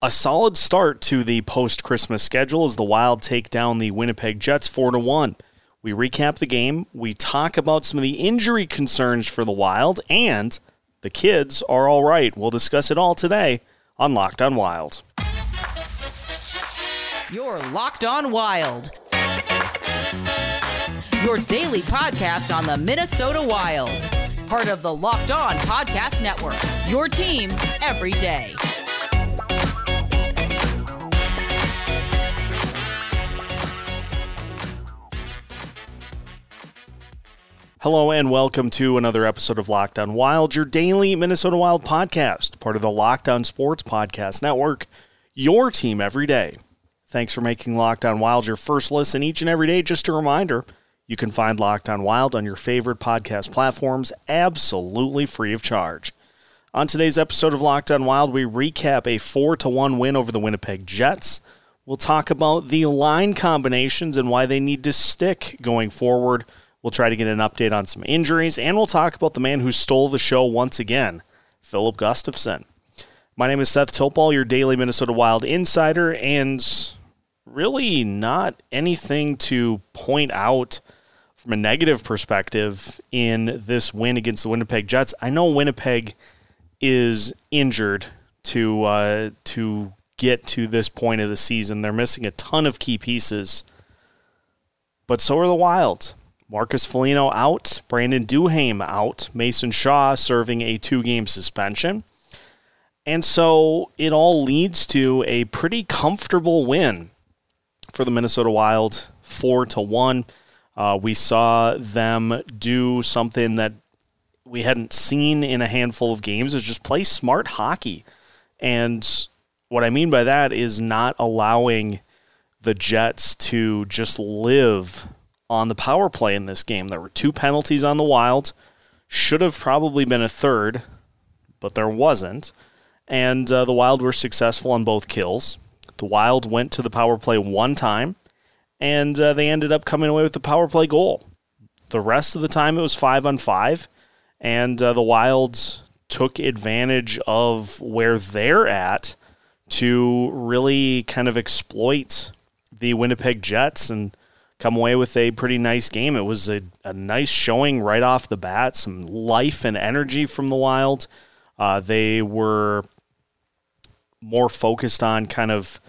A solid start to the post Christmas schedule as the Wild take down the Winnipeg Jets 4 to 1. We recap the game, we talk about some of the injury concerns for the Wild, and the kids are all right. We'll discuss it all today on Locked on Wild. You're Locked on Wild. Your daily podcast on the Minnesota Wild. Part of the Locked On Podcast Network. Your team every day. Hello and welcome to another episode of Locked On Wild, your daily Minnesota Wild podcast, part of the Locked On Sports Podcast Network, your team every day. Thanks for making Locked On Wild your first listen each and every day. Just a reminder, you can find Locked On Wild on your favorite podcast platforms absolutely free of charge. On today's episode of Locked On Wild, we recap a 4 to 1 win over the Winnipeg Jets. We'll talk about the line combinations and why they need to stick going forward. We'll try to get an update on some injuries, and we'll talk about the man who stole the show once again, Filip Gustavsson. My name is Seth Topol, your daily Minnesota Wild insider, and really not anything to point out from a negative perspective in this win against the Winnipeg Jets. I know Winnipeg is injured to uh, to get to this point of the season. They're missing a ton of key pieces, but so are the Wild. Marcus Foligno out, Brandon Duhaime out, Mason Shaw serving a two game suspension. And so it all leads to a pretty comfortable win for the Minnesota Wild, 4 to 1. Uh, we saw them do something that we hadn't seen in a handful of games is just play smart hockey. And what I mean by that is not allowing the Jets to just live on the power play in this game. There were two penalties on the Wild. Should have probably been a third, but there wasn't. And uh, the Wild were successful on both kills. The Wild went to the power play one time, and uh, they ended up coming away with the power play goal. The rest of the time, it was five on five, and uh, the Wilds took advantage of where they're at to really kind of exploit the Winnipeg Jets and come away with a pretty nice game. It was a, a nice showing right off the bat, some life and energy from the Wild. Uh, they were more focused on kind of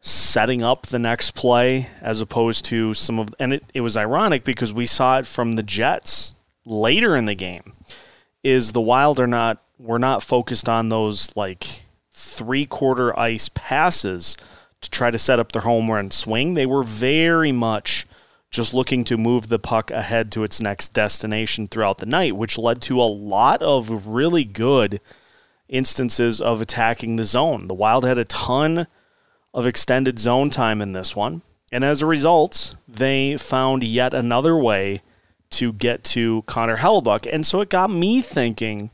setting up the next play as opposed to some of and it, it was ironic because we saw it from the Jets later in the game is the Wild are not we're not focused on those like three quarter ice passes to try to set up their home run swing. They were very much just looking to move the puck ahead to its next destination throughout the night, which led to a lot of really good instances of attacking the zone. The Wild had a ton of extended zone time in this one, and as a result, they found yet another way to get to Connor Hellebuyck. And so it got me thinking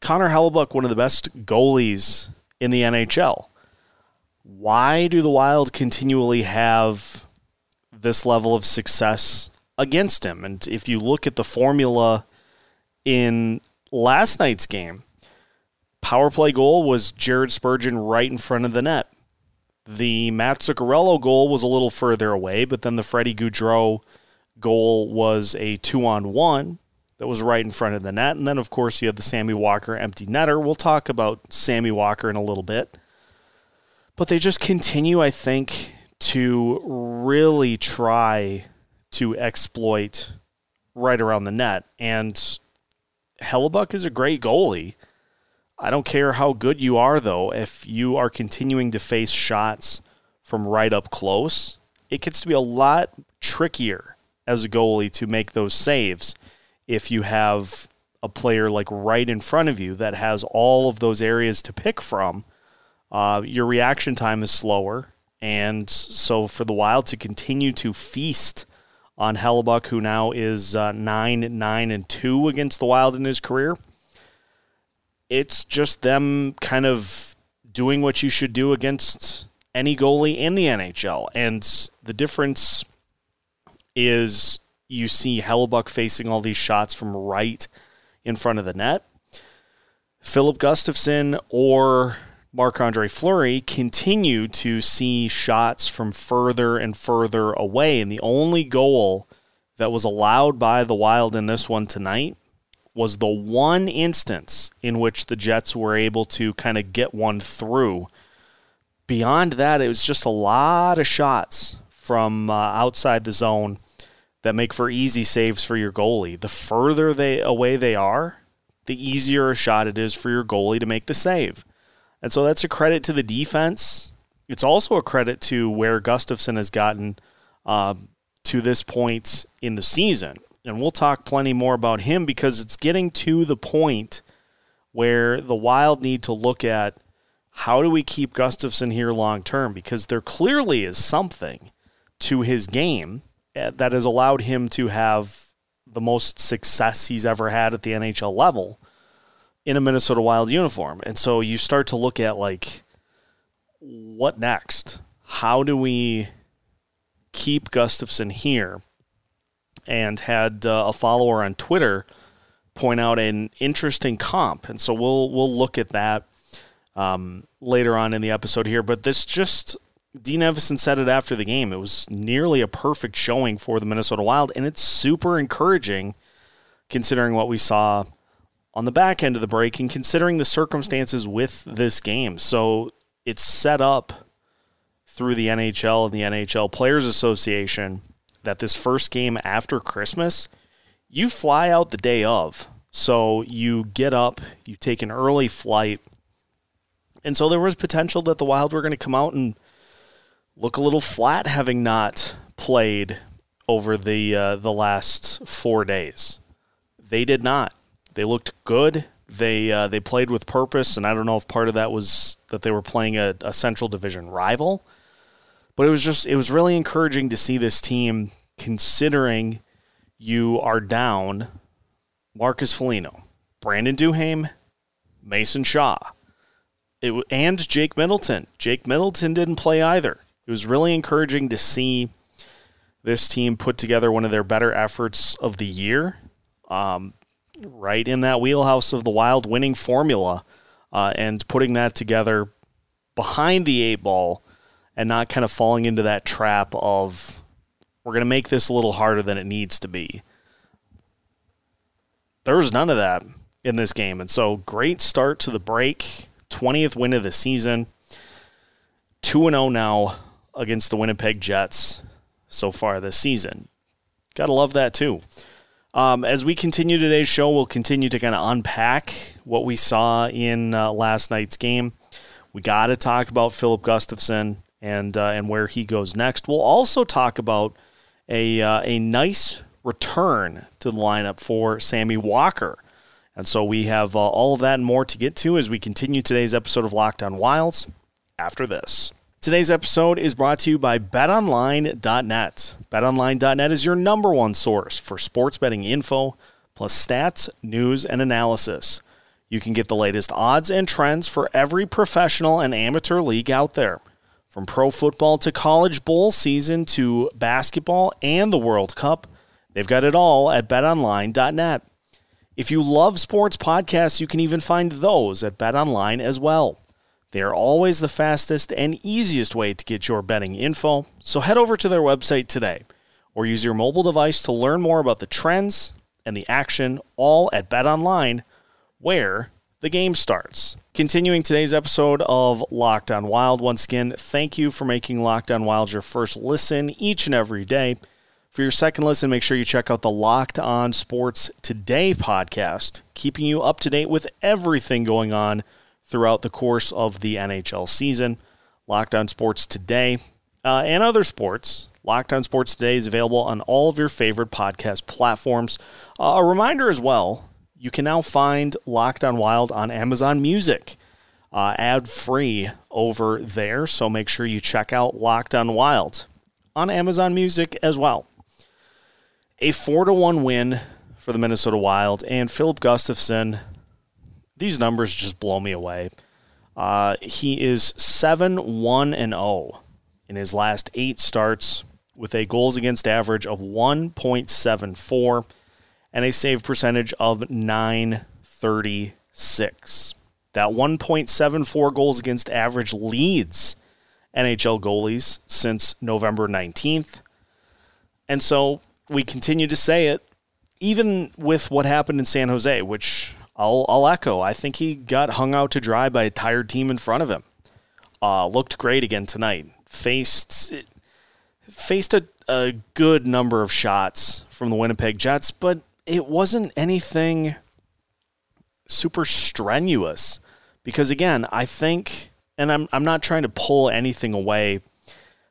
Connor Hellebuyck, one of the best goalies in the NHL why do the Wild continually have this level of success against him? And if you look at the formula in last night's game, power play goal was Jared Spurgeon right in front of the net. The Mats Zuccarello goal was a little further away, but then the Freddie Gaudreau goal was a two on one that was right in front of the net. And then, of course, you have the Sammy Walker empty netter. We'll talk about Sammy Walker in a little bit. But they just continue, I think, to really try to exploit right around the net. And Hellebuyck is a great goalie. I don't care how good you are, though, if you are continuing to face shots from right up close, it gets to be a lot trickier as a goalie to make those saves if you have a player like right in front of you that has all of those areas to pick from uh, your reaction time is slower. And so for the Wild to continue to feast on Hellebuyck, who now is uh, 9 9 and 2 against the Wild in his career, it's just them kind of doing what you should do against any goalie in the NHL. And the difference is you see Hellebuyck facing all these shots from right in front of the net. Filip Gustavsson or Marc Andre Fleury continue to see shots from further and further away. And the only goal that was allowed by the Wild in this one tonight was the one instance in which the Jets were able to kind of get one through. Beyond that, it was just a lot of shots from uh, outside the zone that make for easy saves for your goalie. The further they away they are, the easier a shot it is for your goalie to make the save. And so that's a credit to the defense. It's also a credit to where Gustavsson has gotten uh, to this point in the season. And we'll talk plenty more about him because it's getting to the point where the Wild need to look at how do we keep Gustavsson here long term because there clearly is something to his game uh, that has allowed him to have the most success he's ever had at the NHL level in a Minnesota Wild uniform. And so you start to look at like what next? How do we keep Gustavsson here? And had uh, a follower on Twitter point out an interesting comp, and so we'll we'll look at that um, later on in the episode here. But this just Dean Evason said it after the game. It was nearly a perfect showing for the Minnesota Wild, and it's super encouraging considering what we saw on the back end of the break and considering the circumstances with this game. So it's set up through the NHL and the NHL Players Association that this first game after Christmas, you fly out the day of. So you get up, you take an early flight. And so there was potential that the Wild were going to come out and look a little flat having not played over the uh, the last 4 days. They did not. They looked good. They uh, they played with purpose, and I don't know if part of that was that they were playing a, a Central Division rival, but it was just it was really encouraging to see this team considering you are down Marcus Foligno, Brandon Duhaime, Mason Shaw, it, and Jake Middleton. Jake Middleton didn't play either. It was really encouraging to see this team put together one of their better efforts of the year. Um, right in that wheelhouse of the wild winning formula uh, and putting that together behind the eight ball and not kind of falling into that trap of we're going to make this a little harder than it needs to be. There was none of that in this game. And so great start to the break. 20th win of the season. 2 0 now against the Winnipeg Jets so far this season. Got to love that too. Um, as we continue today's show, we'll continue to kind of unpack what we saw in uh, last night's game. We got to talk about Filip Gustavsson and uh, and where he goes next. We'll also talk about a uh, a nice return to the lineup for Sammy Walker. And so we have uh, all of that and more to get to as we continue today's episode of Locked On Wilds after this. Today's episode is brought to you by betonline.net. Betonline.net is your number one source for sports betting info, plus stats, news, and analysis. You can get the latest odds and trends for every professional and amateur league out there. From pro football to college bowl season to basketball and the World Cup, they've got it all at betonline.net. If you love sports podcasts, you can even find those at betonline as well. They are always the fastest and easiest way to get your betting info, so head over to their website today or use your mobile device to learn more about the trends and the action all at BetOnline, where the game starts. Continuing today's episode of Locked On Wild, once again, thank you for making Locked On Wild your first listen each and every day. For your second listen, make sure you check out the Locked On Sports Today podcast, keeping you up to date with everything going on throughout the course of the NHL season. Locked On Sports Today uh, and other sports. Locked On Sports Today is available on all of your favorite podcast platforms. Uh, a reminder as well, you can now find Locked On Wild on Amazon Music. Uh, ad free over there, so make sure you check out Locked On Wild on Amazon Music as well. A 4 to 1 win for the Minnesota Wild, and Filip Gustavsson these numbers just blow me away. Uh, he is 7 1 and 0 in his last eight starts with a goals against average of 1.74 and a save percentage of 936. That 1.74 goals against average leads NHL goalies since November 19th. And so we continue to say it, even with what happened in San Jose, which I'll, I'll echo. I think he got hung out to dry by a tired team in front of him. Uh, looked great again tonight. Faced faced a, a good number of shots from the Winnipeg Jets, but it wasn't anything super strenuous. Because again, I think, and I'm I'm not trying to pull anything away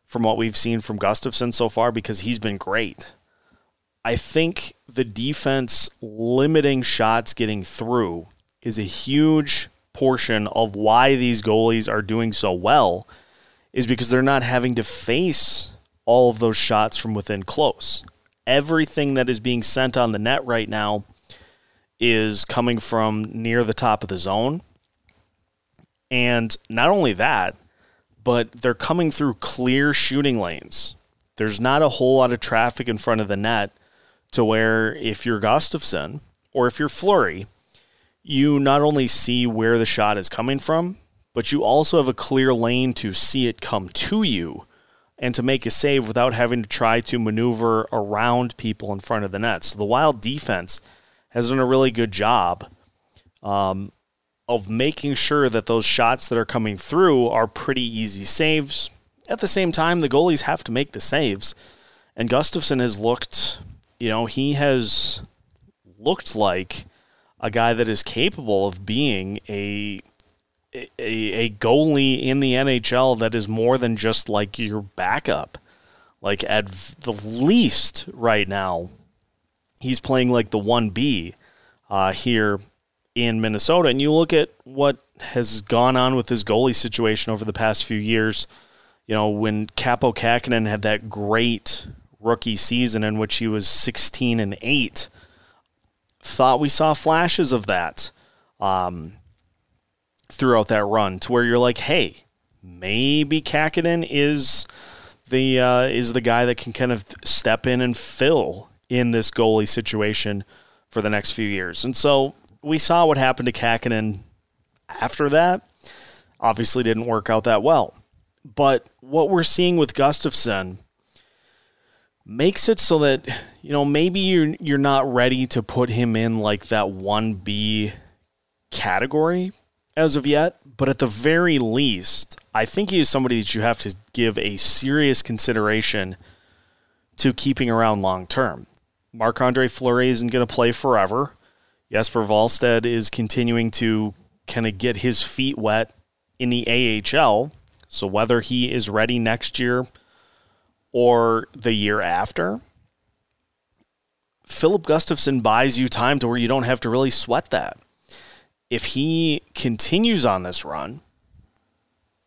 from what we've seen from Gustavsson so far because he's been great. I think the defense limiting shots getting through is a huge portion of why these goalies are doing so well is because they're not having to face all of those shots from within close. Everything that is being sent on the net right now is coming from near the top of the zone. And not only that, but they're coming through clear shooting lanes. There's not a whole lot of traffic in front of the net to where if you're Gustavsson or if you're Fleury, you not only see where the shot is coming from, but you also have a clear lane to see it come to you and to make a save without having to try to maneuver around people in front of the net. So the Wild defense has done a really good job um, of making sure that those shots that are coming through are pretty easy saves. At the same time, the goalies have to make the saves. And Gustavsson has looked, you know, he has looked like a guy that is capable of being a a, a goalie in the NHL that is more than just like your backup. Like at the least right now, he's playing like the one B uh, here in Minnesota. And you look at what has gone on with his goalie situation over the past few years. You know, when Kaapo Kähkönen had that great rookie season in which he was 16 and 8, thought we saw flashes of that. Um, throughout that run to where you're like, hey, maybe Kähkönen is the uh, is the guy that can kind of step in and fill in this goalie situation for the next few years. And so we saw what happened to Kähkönen after that. Obviously didn't work out that well. But what we're seeing with Gustavsson makes it so that, you know, maybe you're you're not ready to put him in like that 1B category as of yet, but at the very least, I think he is somebody that you have to give a serious consideration to keeping around long term. Marc Andre Fleury isn't going to play forever. Jesper Wallstedt is continuing to kind of get his feet wet in the AHL. So whether he is ready next year or the year after, Filip Gustavsson buys you time to where you don't have to really sweat that if he continues on this run,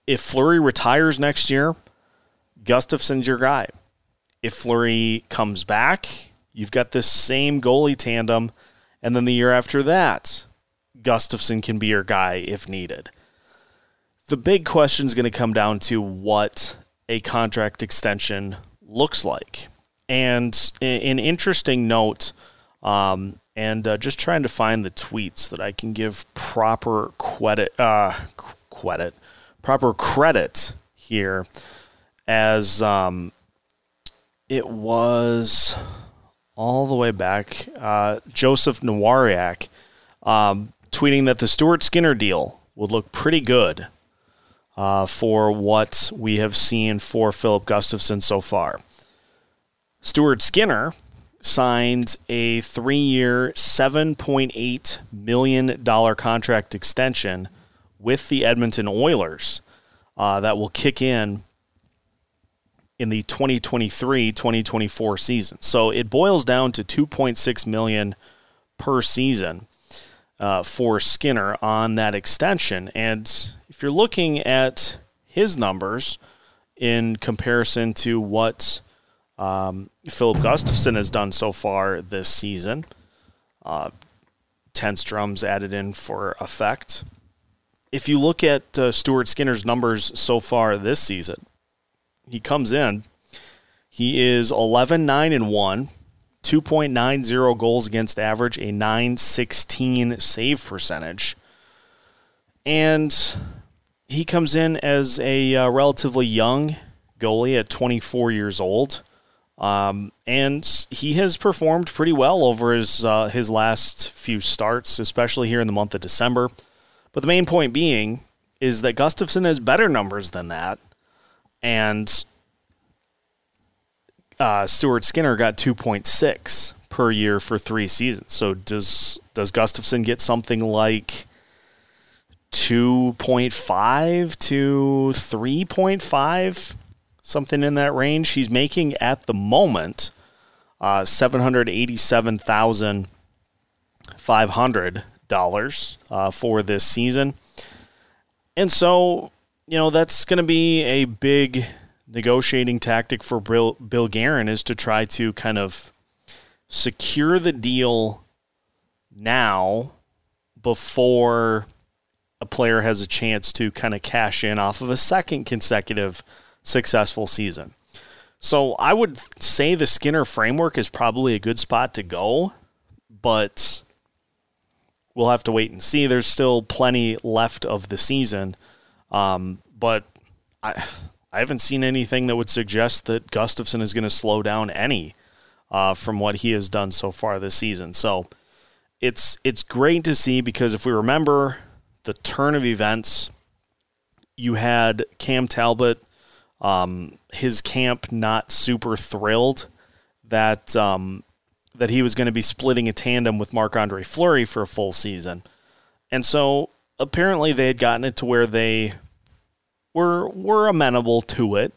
if Fleury retires next year, Gustavsson's your guy. If Fleury comes back, you've got this same goalie tandem, and then the year after that, Gustavsson can be your guy if needed. The big question is going to come down to what a contract extension looks like. And an interesting note um, and uh, just trying to find the tweets that I can give proper credit, uh, credit, proper credit here, as um, it was all the way back. Uh, Joseph Nowariak um, tweeting that the Stuart Skinner deal would look pretty good uh, for what we have seen for Filip Gustavsson so far. Stuart Skinner signed a three year, $7.8 million contract extension with the Edmonton Oilers uh, that will kick in in the 2023 2024 season. So it boils down to 2.6 million per season uh, for Skinner on that extension. And if you're looking at his numbers in comparison to what um, Filip Gustavsson has done so far this season. Uh, tense drums added in for effect. If you look at uh, Stuart Skinner's numbers so far this season, he comes in. He is 11 9 and 1, 2.90 goals against average, a 916 save percentage. And he comes in as a uh, relatively young goalie at 24 years old. Um, and he has performed pretty well over his uh, his last few starts, especially here in the month of December. But the main point being is that Gustavsson has better numbers than that, and uh, Stuart Skinner got 2.6 per year for three seasons. So does does Gustavsson get something like 2.5 to 3.5? Something in that range. He's making at the moment uh, $787,500 uh, for this season. And so, you know, that's going to be a big negotiating tactic for Bill, Bill Guerin is to try to kind of secure the deal now before a player has a chance to kind of cash in off of a second consecutive successful season. So I would say the Skinner framework is probably a good spot to go, but we'll have to wait and see. There's still plenty left of the season, um, but I I haven't seen anything that would suggest that Gustavsson is going to slow down any uh, from what he has done so far this season. So it's it's great to see because if we remember the turn of events, you had Cam Talbot, um, his camp not super thrilled that um, that he was going to be splitting a tandem with Marc Andre Fleury for a full season, and so apparently they had gotten it to where they were were amenable to it.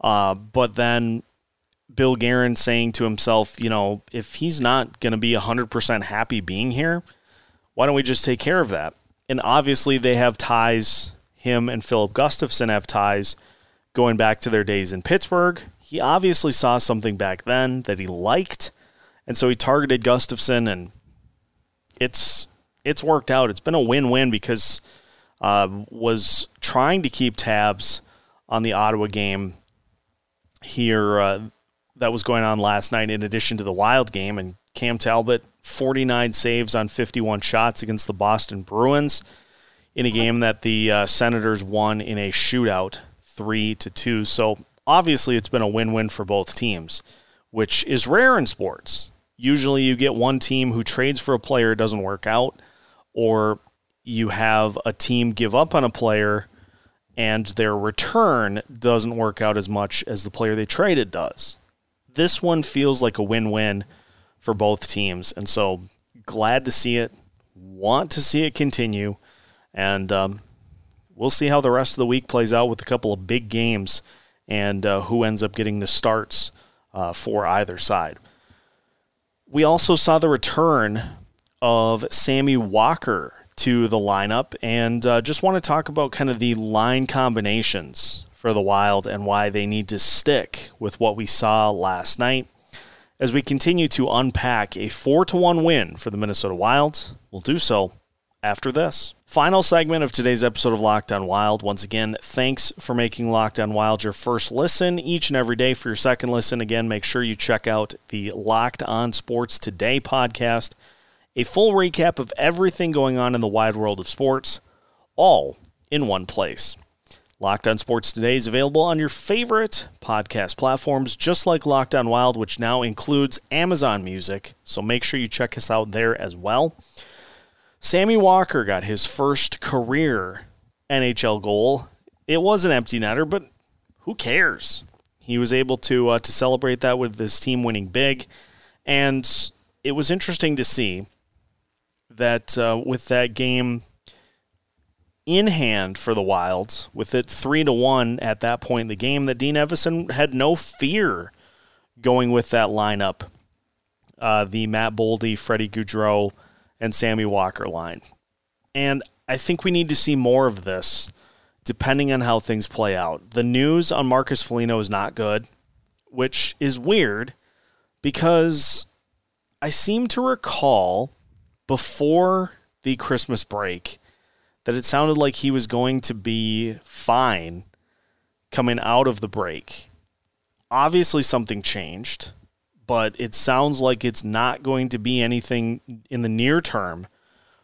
Uh, but then Bill Guerin saying to himself, you know, if he's not going to be 100% happy being here, why don't we just take care of that? And obviously, they have ties. Him and Filip Gustavsson have ties going back to their days in Pittsburgh. He obviously saw something back then that he liked, and so he targeted Gustavsson, and it's it's worked out. It's been a win-win because uh, was trying to keep tabs on the Ottawa game here uh, that was going on last night, in addition to the Wild game. And Cam Talbot, 49 saves on 51 shots against the Boston Bruins in a game that the uh, Senators won in a shootout, three to two. So obviously, it's been a win-win for both teams, which is rare in sports. Usually, you get one team who trades for a player, doesn't work out, or you have a team give up on a player and their return doesn't work out as much as the player they traded does. This one feels like a win win for both teams. And so glad to see it, want to see it continue. And um, we'll see how the rest of the week plays out with a couple of big games and uh, who ends up getting the starts uh, for either side. We also saw the return of Sammy Walker to the lineup and uh, just want to talk about kind of the line combinations for the Wild and why they need to stick with what we saw last night. As we continue to unpack a 4 to 1 win for the Minnesota Wilds. we'll do so after this. Final segment of today's episode of Locked On Wild. Once again, thanks for making Locked On Wild your first listen each and every day. For your second listen, again, make sure you check out the Locked On Sports Today podcast a full recap of everything going on in the wide world of sports, all in one place. Locked On Sports Today is available on your favorite podcast platforms, just like Locked On Wild, which now includes Amazon Music. So make sure you check us out there as well. Sammy Walker got his first career NHL goal. It was an empty netter, but who cares? He was able to uh, to celebrate that with his team winning big, and it was interesting to see that uh, with that game in hand for the Wilds, with it three to one at that point in the game, that Dean Evason had no fear going with that lineup, uh, the Matt Boldy, Freddie Gaudreau, and Sammy Walker line. And I think we need to see more of this, depending on how things play out. The news on Marcus Foligno is not good, which is weird because I seem to recall before the Christmas break that it sounded like he was going to be fine coming out of the break. Obviously, something changed, but it sounds like it's not going to be anything in the near term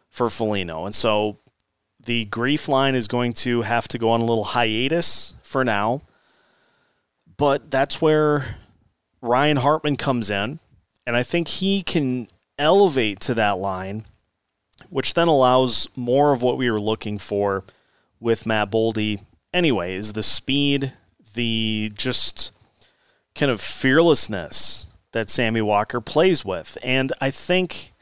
for Foligno. And so the GREEF line is going to have to go on a little hiatus for now. But that's where Ryan Hartman comes in. And I think he can elevate to that line, which then allows more of what we were looking for with Matt Boldy. Anyways, the speed, the just kind of fearlessness that Sammy Walker plays with. And I think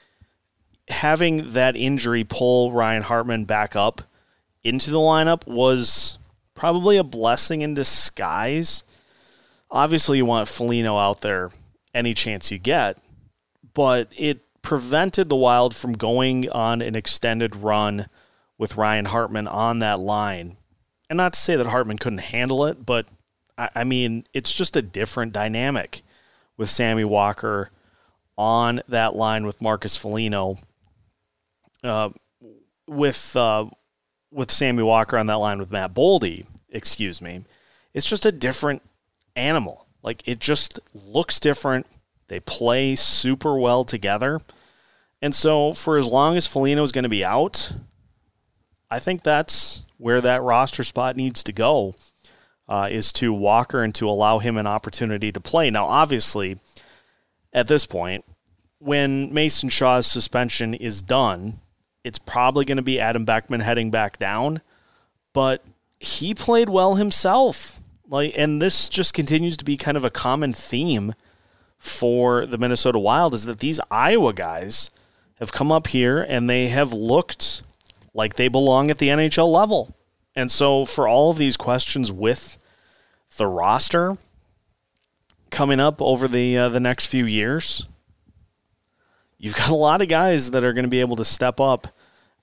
having that injury pull Ryan Hartman back up into the lineup was probably a blessing in disguise. Obviously, you want Foligno out there any chance you get, but it prevented the Wild from going on an extended run with Ryan Hartman on that line. And not to say that Hartman couldn't handle it, but I mean, it's just a different dynamic with Sammy Walker on that line with Marcus Foligno. Uh, with uh, with Sammy Walker on that line with Matt Boldy, excuse me, it's just a different animal. Like it just looks different. They play super well together. And so for as long as Foligno is going to be out, I think that's where that roster spot needs to go uh, is to Walker and to allow him an opportunity to play. Now, obviously, at this point, when Mason Shaw's suspension is done, it's probably going to be Adam Beckman heading back down, but he played well himself. Like, and this just continues to be kind of a common theme for the Minnesota Wild is that these Iowa guys have come up here and they have looked like they belong at the NHL level. And so, for all of these questions with the roster coming up over the uh, the next few years, you've got a lot of guys that are going to be able to step up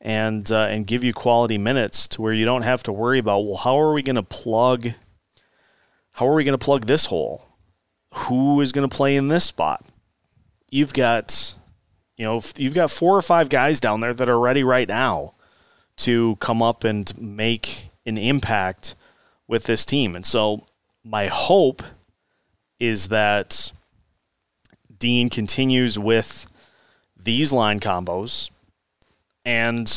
and uh, and give you quality minutes to where you don't have to worry about well, how are we going to plug? How are we going to plug this hole? Who is going to play in this spot? You've got, you know, you've got four or five guys down there that are ready right now to come up and make an impact with this team. And so my hope is that Dean continues with these line combos and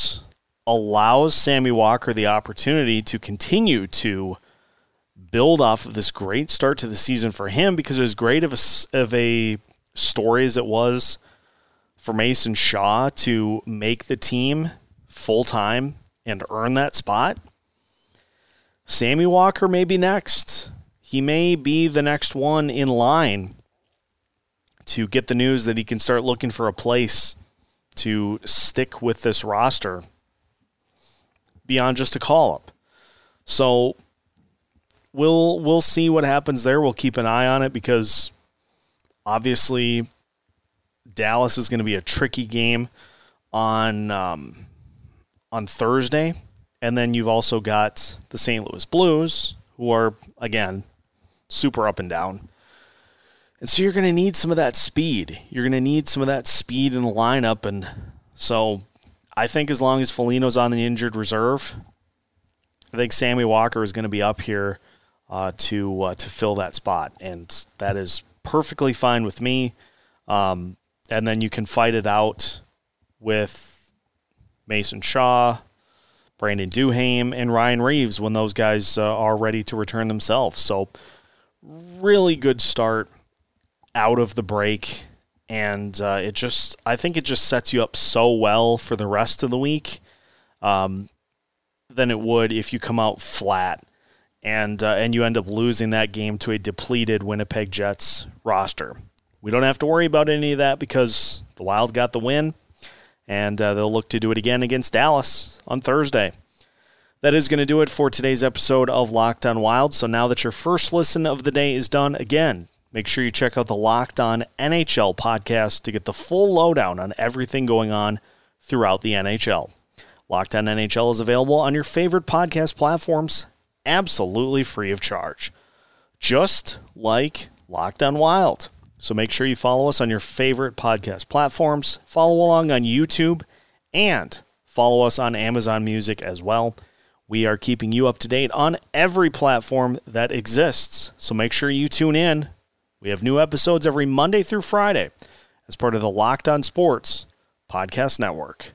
allows Sammy Walker the opportunity to continue to build off of this great start to the season for him because as great of a, of a story as it was for Mason Shaw to make the team full time and earn that spot. Sammy Walker may be next. He may be the next one in line to get the news that he can start looking for a place to stick with this roster beyond just a call up. So we'll we'll see what happens there. We'll keep an eye on it because obviously Dallas is going to be a tricky game on um, on Thursday. And then you've also got the St. Louis Blues, who are, again, super up and down. And so you're going to need some of that speed. You're going to need some of that speed in the lineup. And so I think as long as Foligno's on the injured reserve, I think Sammy Walker is going to be up here uh, to uh, to fill that spot, and that is perfectly fine with me. Um, and then you can fight it out with Mason Shaw, Brandon Duhaime, and Ryan Reaves when those guys uh, are ready to return themselves. So, really good start out of the break. And uh, it just, I think it just sets you up so well for the rest of the week um, than it would if you come out flat and uh, and you end up losing that game to a depleted Winnipeg Jets roster. We don't have to worry about any of that because the Wild got the win and uh, they'll look to do it again against Dallas on Thursday. That is going to do it for today's episode of Locked On Wild. So now that your first listen of the day is done, again, make sure you check out the Locked On NHL podcast to get the full lowdown on everything going on throughout the NHL. Locked On NHL is available on your favorite podcast platforms, absolutely free of charge. Just like Locked On Wild. So make sure you follow us on your favorite podcast platforms, follow along on YouTube, and follow us on Amazon Music as well. We are keeping you up to date on every platform that exists. So make sure you tune in. We have new episodes every Monday through Friday as part of the Locked On Sports Podcast Network.